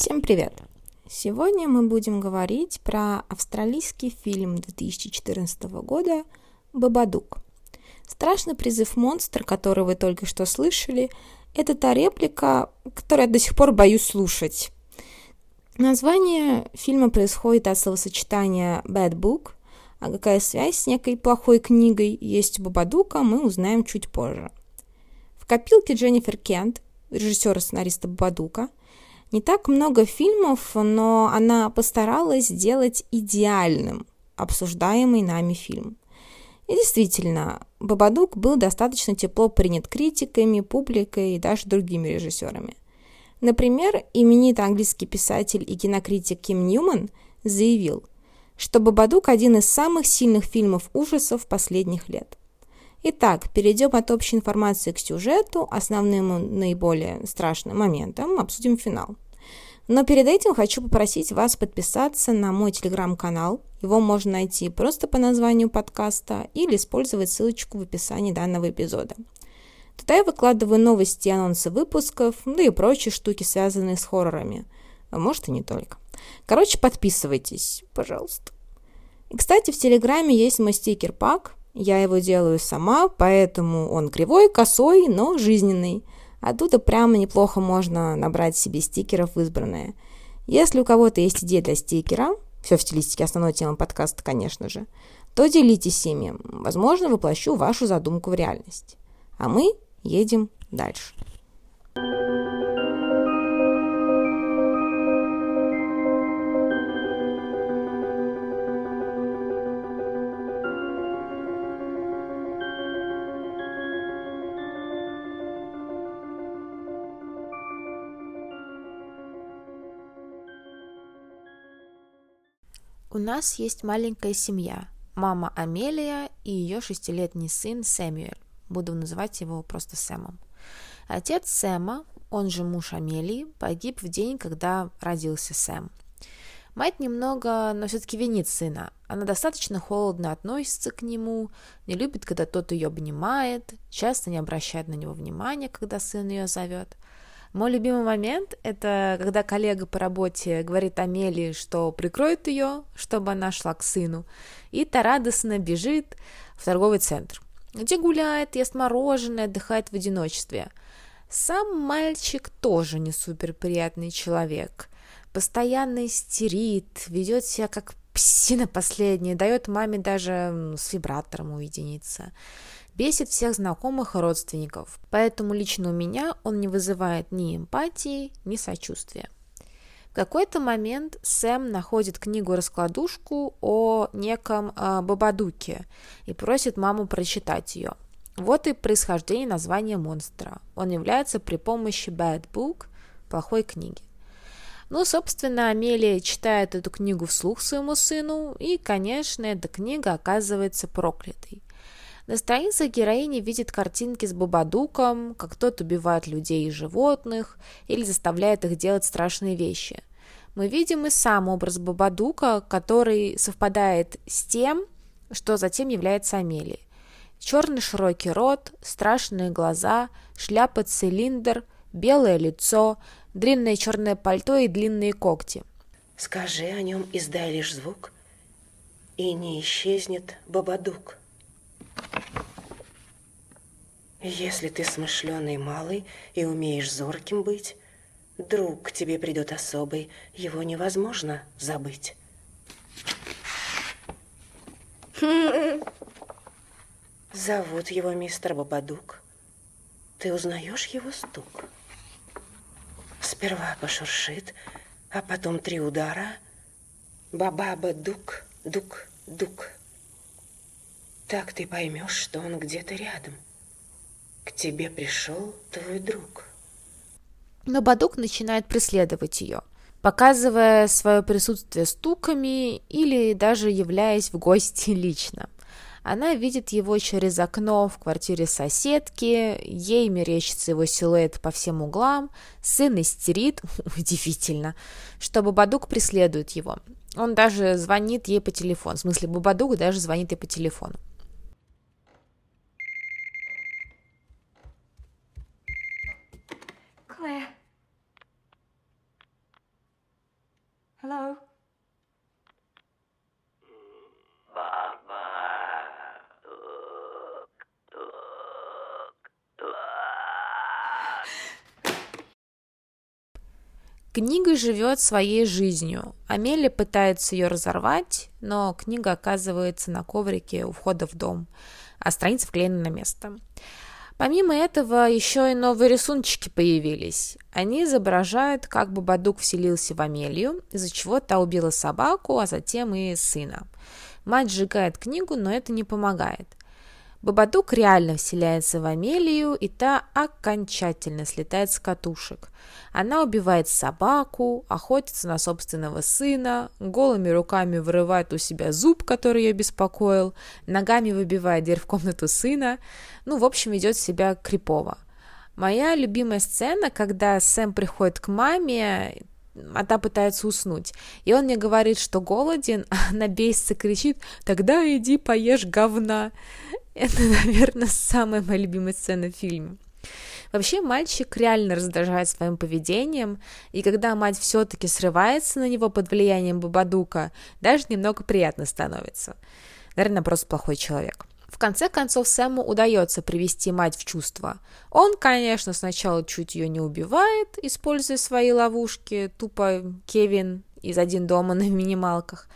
Всем привет! Сегодня мы будем говорить про австралийский фильм 2014 года «Бабадук». Страшный призыв монстр, который вы только что слышали, это та реплика, которую я до сих пор боюсь слушать. Название фильма происходит от словосочетания «bad book», а какая связь с некой плохой книгой есть у Бабадука, мы узнаем чуть позже. В копилке Дженнифер Кент, режиссера и сценариста Бабадука, не так много фильмов, но она постаралась сделать идеальным обсуждаемый нами фильм. И действительно, Бабадук был достаточно тепло принят критиками, публикой и даже другими режиссерами. Например, именитый английский писатель и кинокритик Ким Ньюман заявил, что «Бабадук» – один из самых сильных фильмов ужасов последних лет. Итак, перейдем от общей информации к сюжету, основным наиболее страшным моментам, обсудим финал. Но перед этим хочу попросить вас подписаться на мой телеграм-канал. Его можно найти просто по названию подкаста или использовать ссылочку в описании данного эпизода. Туда я выкладываю новости и анонсы выпусков, ну и прочие штуки, связанные с хоррорами. А может и не только. Короче, подписывайтесь, пожалуйста. И, кстати, в Телеграме есть мой стикер-пак, я его делаю сама, поэтому он кривой, косой, но жизненный. Оттуда прямо неплохо можно набрать себе стикеров избранное. Если у кого-то есть идея для стикера, все в стилистике основной темы подкаста, конечно же, то делитесь ими. Возможно, воплощу вашу задумку в реальность. А мы едем дальше. У нас есть маленькая семья. Мама Амелия и ее шестилетний сын Сэмюэль. Буду называть его просто Сэмом. Отец Сэма, он же муж Амелии, погиб в день, когда родился Сэм. Мать немного, но все-таки винит сына. Она достаточно холодно относится к нему, не любит, когда тот ее обнимает, часто не обращает на него внимания, когда сын ее зовет – мой любимый момент – это когда коллега по работе говорит Амелии, что прикроет ее, чтобы она шла к сыну, и та радостно бежит в торговый центр, где гуляет, ест мороженое, отдыхает в одиночестве. Сам мальчик тоже не супер приятный человек. Постоянно истерит, ведет себя как псина последняя, дает маме даже с вибратором уединиться бесит всех знакомых и родственников, поэтому лично у меня он не вызывает ни эмпатии, ни сочувствия. В какой-то момент Сэм находит книгу-раскладушку о неком э, Бабадуке и просит маму прочитать ее. Вот и происхождение названия монстра. Он является при помощи Bad Book, плохой книги. Ну, собственно, Амелия читает эту книгу вслух своему сыну, и, конечно, эта книга оказывается проклятой. На странице героини видит картинки с Бабадуком, как тот убивает людей и животных или заставляет их делать страшные вещи. Мы видим и сам образ Бабадука, который совпадает с тем, что затем является Амелией. Черный широкий рот, страшные глаза, шляпа-цилиндр, белое лицо, длинное черное пальто и длинные когти. Скажи о нем, издай лишь звук, и не исчезнет Бабадук. Если ты смышленый малый и умеешь зорким быть, друг к тебе придет особый, его невозможно забыть. Зовут его мистер Бабадук. Ты узнаешь его стук? Сперва пошуршит, а потом три удара. Бабаба-дук, дук-дук. Так ты поймешь, что он где-то рядом. К тебе пришел твой друг. Но Бадук начинает преследовать ее, показывая свое присутствие стуками или даже являясь в гости лично. Она видит его через окно в квартире соседки, ей мерещится его силуэт по всем углам, сын истерит, удивительно, что Бабадук преследует его. Он даже звонит ей по телефону, в смысле Бабадук даже звонит ей по телефону. Книга живет своей жизнью. Амелия пытается ее разорвать, но книга оказывается на коврике у входа в дом, а страница вклеена на место. Помимо этого, еще и новые рисуночки появились. Они изображают, как Бабадук вселился в Амелию, из-за чего та убила собаку, а затем и сына. Мать сжигает книгу, но это не помогает. Бабадук реально вселяется в Амелию, и та окончательно слетает с катушек. Она убивает собаку, охотится на собственного сына, голыми руками вырывает у себя зуб, который ее беспокоил, ногами выбивает дверь в комнату сына. Ну, в общем, ведет себя крипово. Моя любимая сцена, когда Сэм приходит к маме, а та пытается уснуть. И он мне говорит, что голоден, а она бесится, кричит, тогда иди поешь говна. Это, наверное, самая моя любимая сцена в фильме. Вообще мальчик реально раздражает своим поведением, и когда мать все-таки срывается на него под влиянием Бабадука, даже немного приятно становится. Наверное, просто плохой человек. В конце концов, Сэму удается привести мать в чувство. Он, конечно, сначала чуть ее не убивает, используя свои ловушки, тупо Кевин из «Один дома» на минималках,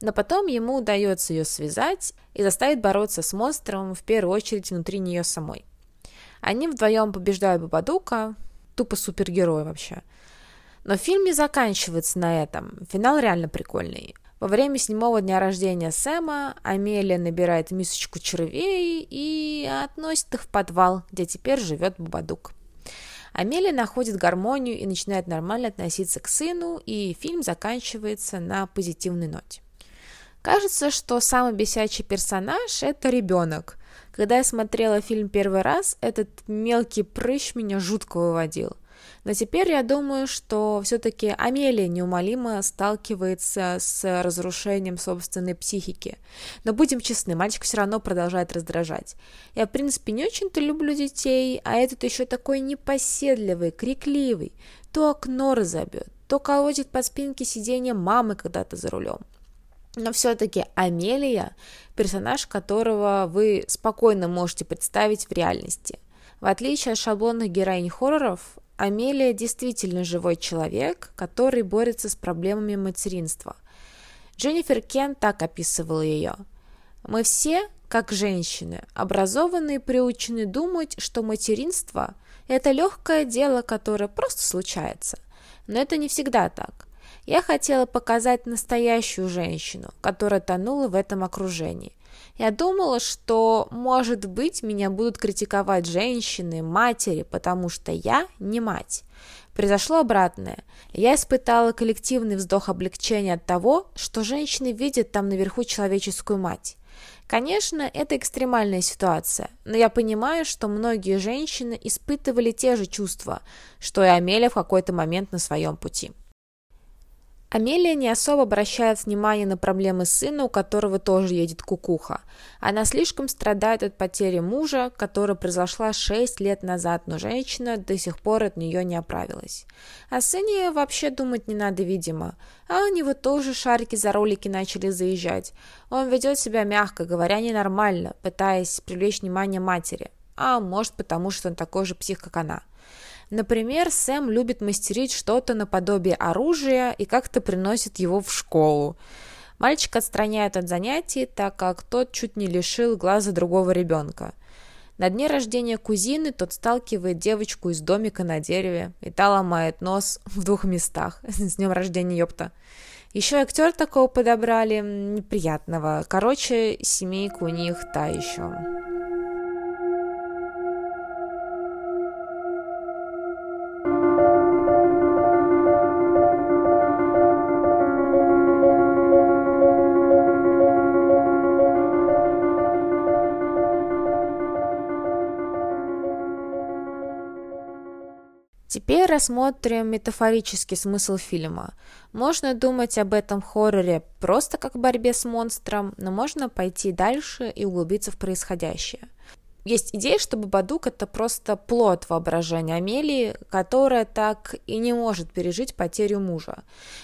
но потом ему удается ее связать и заставить бороться с монстром, в первую очередь внутри нее самой. Они вдвоем побеждают Бабадука, тупо супергерой вообще. Но фильм не заканчивается на этом. Финал реально прикольный. Во время седьмого дня рождения Сэма Амелия набирает мисочку червей и относит их в подвал, где теперь живет Бабадук. Амелия находит гармонию и начинает нормально относиться к сыну, и фильм заканчивается на позитивной ноте. Кажется, что самый бесячий персонаж – это ребенок. Когда я смотрела фильм первый раз, этот мелкий прыщ меня жутко выводил – но теперь я думаю, что все-таки Амелия неумолимо сталкивается с разрушением собственной психики. Но будем честны, мальчик все равно продолжает раздражать. Я, в принципе, не очень-то люблю детей, а этот еще такой непоседливый, крикливый. То окно разобьет, то колотит по спинке сиденья мамы когда-то за рулем. Но все-таки Амелия – персонаж, которого вы спокойно можете представить в реальности. В отличие от шаблонных героинь хорроров, Амелия действительно живой человек, который борется с проблемами материнства. Дженнифер Кен так описывала ее. «Мы все, как женщины, образованы и приучены думать, что материнство – это легкое дело, которое просто случается. Но это не всегда так. Я хотела показать настоящую женщину, которая тонула в этом окружении. Я думала, что, может быть, меня будут критиковать женщины, матери, потому что я не мать. Произошло обратное. Я испытала коллективный вздох облегчения от того, что женщины видят там наверху человеческую мать. Конечно, это экстремальная ситуация, но я понимаю, что многие женщины испытывали те же чувства, что и Амелия в какой-то момент на своем пути. Амелия не особо обращает внимание на проблемы сына, у которого тоже едет кукуха. Она слишком страдает от потери мужа, которая произошла 6 лет назад, но женщина до сих пор от нее не оправилась. О сыне вообще думать не надо, видимо. А у него тоже шарики за ролики начали заезжать. Он ведет себя, мягко говоря, ненормально, пытаясь привлечь внимание матери. А может потому, что он такой же псих, как она. Например, Сэм любит мастерить что-то наподобие оружия и как-то приносит его в школу. Мальчик отстраняет от занятий, так как тот чуть не лишил глаза другого ребенка. На дне рождения кузины тот сталкивает девочку из домика на дереве, и та ломает нос в двух местах. С днем рождения, ёпта. Еще актер такого подобрали, неприятного. Короче, семейка у них та еще. Теперь рассмотрим метафорический смысл фильма. Можно думать об этом хорроре просто как борьбе с монстром, но можно пойти дальше и углубиться в происходящее. Есть идея, что Бабадук – это просто плод воображения Амелии, которая так и не может пережить потерю мужа.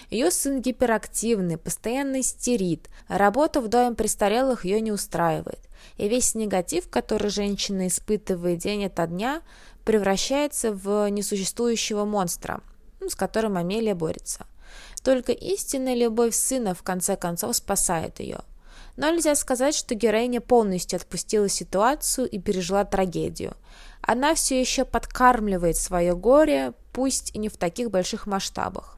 Ее сын гиперактивный, постоянно истерит, работа в доме престарелых ее не устраивает. И весь негатив, который женщина испытывает день ото дня, превращается в несуществующего монстра. ну, с которым Амелия борется. Только истинная любовь сына в конце концов спасает ее. Но нельзя сказать, что героиня полностью отпустила ситуацию и пережила трагедию. Она все еще подкармливает свое горе, пусть и не в таких больших масштабах.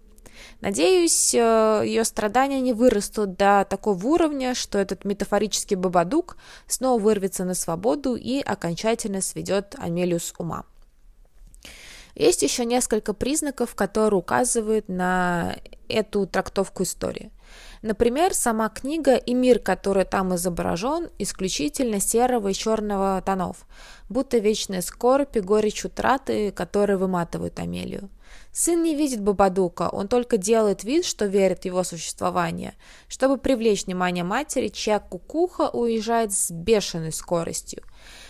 Надеюсь, э, ее страдания не вырастут до такого уровня, что этот метафорический бабадук снова вырвется на свободу и окончательно сведет Амелию с ума. Есть еще несколько признаков, которые указывают на эту трактовку истории. Например, сама книга и мир, который там изображен, исключительно серого и черного тонов, будто вечная скорбь и горечь утраты, которые выматывают Амелию. Сын не видит Бабадука, он только делает вид, что верит в его существование, чтобы привлечь внимание матери, чья кукуха уезжает с бешеной скоростью.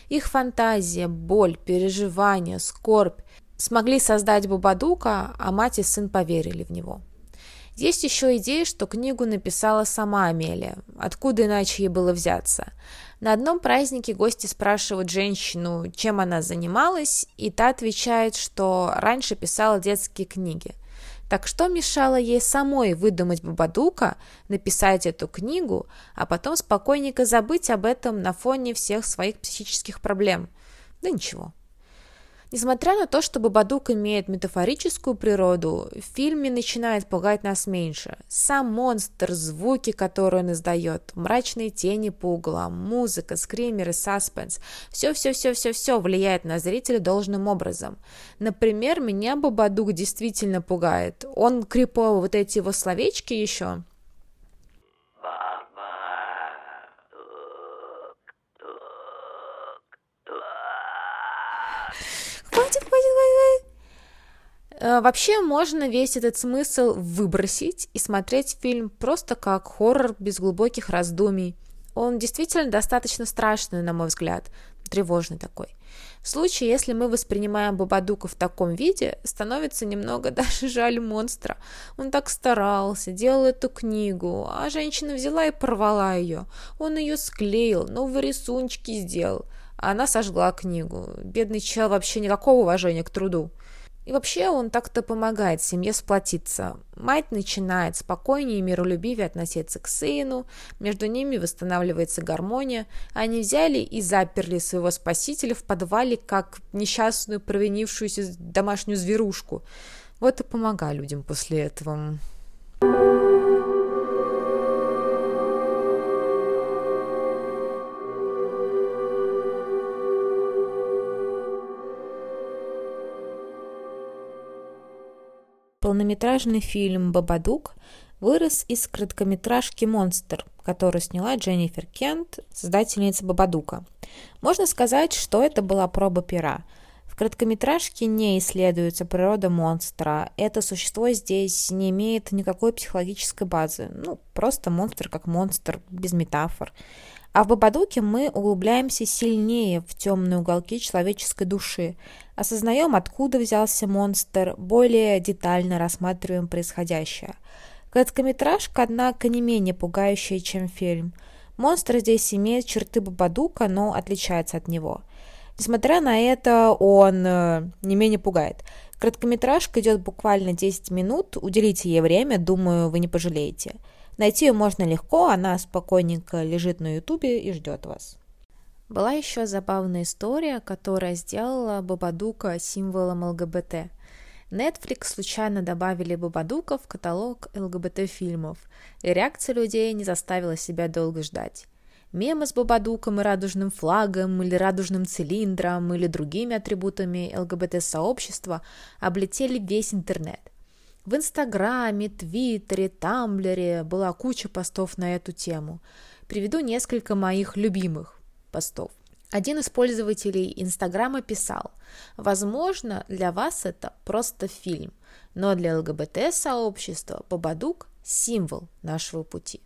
Их фантазия, боль, переживания, скорбь смогли создать Бабадука, а мать и сын поверили в него. Есть еще идея, что книгу написала сама Амелия. Откуда иначе ей было взяться? На одном празднике гости спрашивают женщину, чем она занималась, и та отвечает, что раньше писала детские книги. Так что мешало ей самой выдумать Бабадука, написать эту книгу, а потом спокойненько забыть об этом на фоне всех своих психических проблем? Да ничего. Несмотря на то, что Бабадук имеет метафорическую природу, в фильме начинает пугать нас меньше. Сам монстр, звуки, которые он издает, мрачные тени по углам, музыка, скримеры, саспенс – все-все-все-все-все влияет на зрителя должным образом. Например, меня Бабадук действительно пугает. Он криповый, вот эти его словечки еще – вообще можно весь этот смысл выбросить и смотреть фильм просто как хоррор без глубоких раздумий. Он действительно достаточно страшный, на мой взгляд, тревожный такой. В случае, если мы воспринимаем Бабадука в таком виде, становится немного даже жаль монстра. Он так старался, делал эту книгу, а женщина взяла и порвала ее. Он ее склеил, новые рисунки сделал а она сожгла книгу. Бедный чел вообще никакого уважения к труду. И вообще он так-то помогает семье сплотиться. Мать начинает спокойнее и миролюбивее относиться к сыну, между ними восстанавливается гармония. Они взяли и заперли своего спасителя в подвале, как несчастную провинившуюся домашнюю зверушку. Вот и помогай людям после этого. Полнометражный фильм «Бабадук» вырос из короткометражки «Монстр», которую сняла Дженнифер Кент, создательница «Бабадука». Можно сказать, что это была проба пера. В короткометражке не исследуется природа монстра. Это существо здесь не имеет никакой психологической базы. Ну, просто монстр как монстр, без метафор. А в Бабадуке мы углубляемся сильнее в темные уголки человеческой души, осознаем, откуда взялся монстр, более детально рассматриваем происходящее. Короткометражка, однако, не менее пугающая, чем фильм. Монстр здесь имеет черты Бабадука, но отличается от него. Несмотря на это, он э, не менее пугает. Короткометражка идет буквально 10 минут, уделите ей время, думаю, вы не пожалеете. Найти ее можно легко, она спокойненько лежит на ютубе и ждет вас. Была еще забавная история, которая сделала Бабадука символом ЛГБТ. Netflix случайно добавили Бабадука в каталог ЛГБТ-фильмов, и реакция людей не заставила себя долго ждать. Мемы с Бабадуком и радужным флагом, или радужным цилиндром, или другими атрибутами ЛГБТ-сообщества облетели весь интернет. В Инстаграме, Твиттере, Тамблере была куча постов на эту тему. Приведу несколько моих любимых постов. Один из пользователей Инстаграма писал, возможно, для вас это просто фильм, но для ЛГБТ-сообщества Бабадук – символ нашего пути.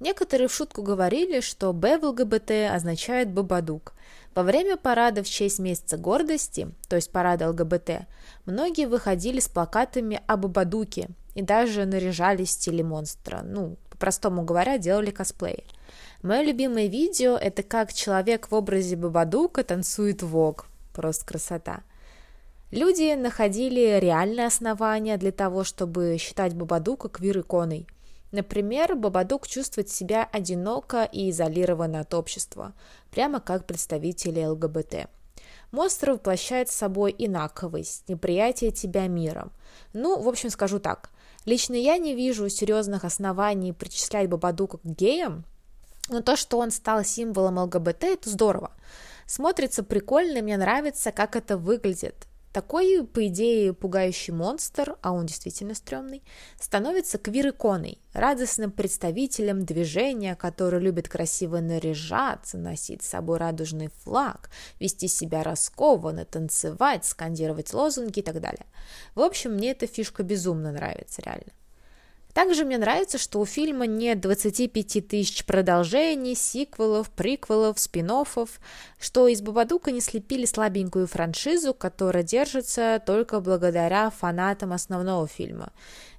Некоторые в шутку говорили, что «Б» в ЛГБТ означает «бабадук», во время парада в честь месяца гордости, то есть парада ЛГБТ, многие выходили с плакатами об Бабадуке и даже наряжались в стиле монстра. Ну, по-простому говоря, делали косплей. Мое любимое видео – это как человек в образе Бабадука танцует вок. Просто красота. Люди находили реальные основания для того, чтобы считать Бабадука квир-иконой. Например, Бабадук чувствует себя одиноко и изолированно от общества, прямо как представители ЛГБТ. Монстр воплощает собой инаковость, неприятие тебя миром. Ну, в общем, скажу так. Лично я не вижу серьезных оснований причислять Бабадука к геям, но то, что он стал символом ЛГБТ, это здорово. Смотрится прикольно, мне нравится, как это выглядит. Такой, по идее, пугающий монстр, а он действительно стрёмный, становится квир-иконой, радостным представителем движения, который любит красиво наряжаться, носить с собой радужный флаг, вести себя раскованно, танцевать, скандировать лозунги и так далее. В общем, мне эта фишка безумно нравится, реально. Также мне нравится, что у фильма нет 25 тысяч продолжений, сиквелов, приквелов, спин что из Бабадука не слепили слабенькую франшизу, которая держится только благодаря фанатам основного фильма.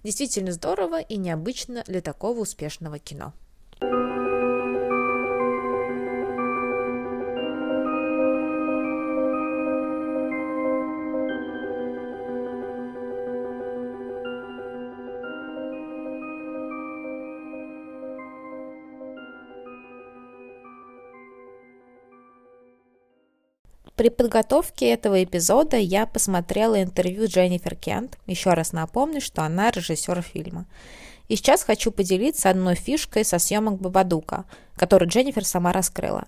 Действительно здорово и необычно для такого успешного кино. При подготовке этого эпизода я посмотрела интервью Дженнифер Кент. Еще раз напомню, что она режиссер фильма. И сейчас хочу поделиться одной фишкой со съемок Бабадука, которую Дженнифер сама раскрыла.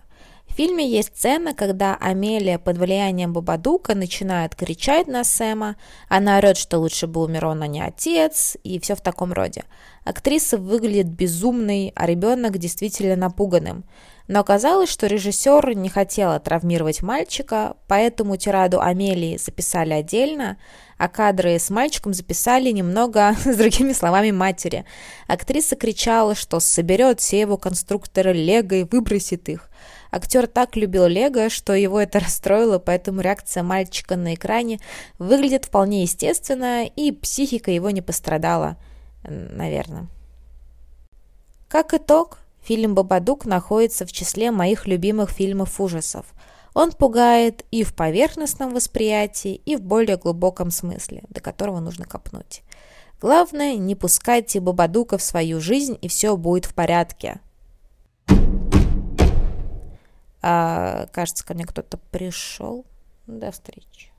В фильме есть сцена, когда Амелия под влиянием Бабадука начинает кричать на Сэма, она орет, что лучше бы умер он, а не отец, и все в таком роде. Актриса выглядит безумной, а ребенок действительно напуганным. Но оказалось, что режиссер не хотела травмировать мальчика, поэтому тираду Амелии записали отдельно, а кадры с мальчиком записали немного с другими словами матери. Актриса кричала, что соберет все его конструкторы Лего и выбросит их. Актер так любил Лего, что его это расстроило, поэтому реакция мальчика на экране выглядит вполне естественно, и психика его не пострадала, наверное. Как итог, Фильм «Бабадук» находится в числе моих любимых фильмов ужасов. Он пугает и в поверхностном восприятии, и в более глубоком смысле, до которого нужно копнуть. Главное, не пускайте Бабадука в свою жизнь, и все будет в порядке. А, кажется, ко мне кто-то пришел. До встречи.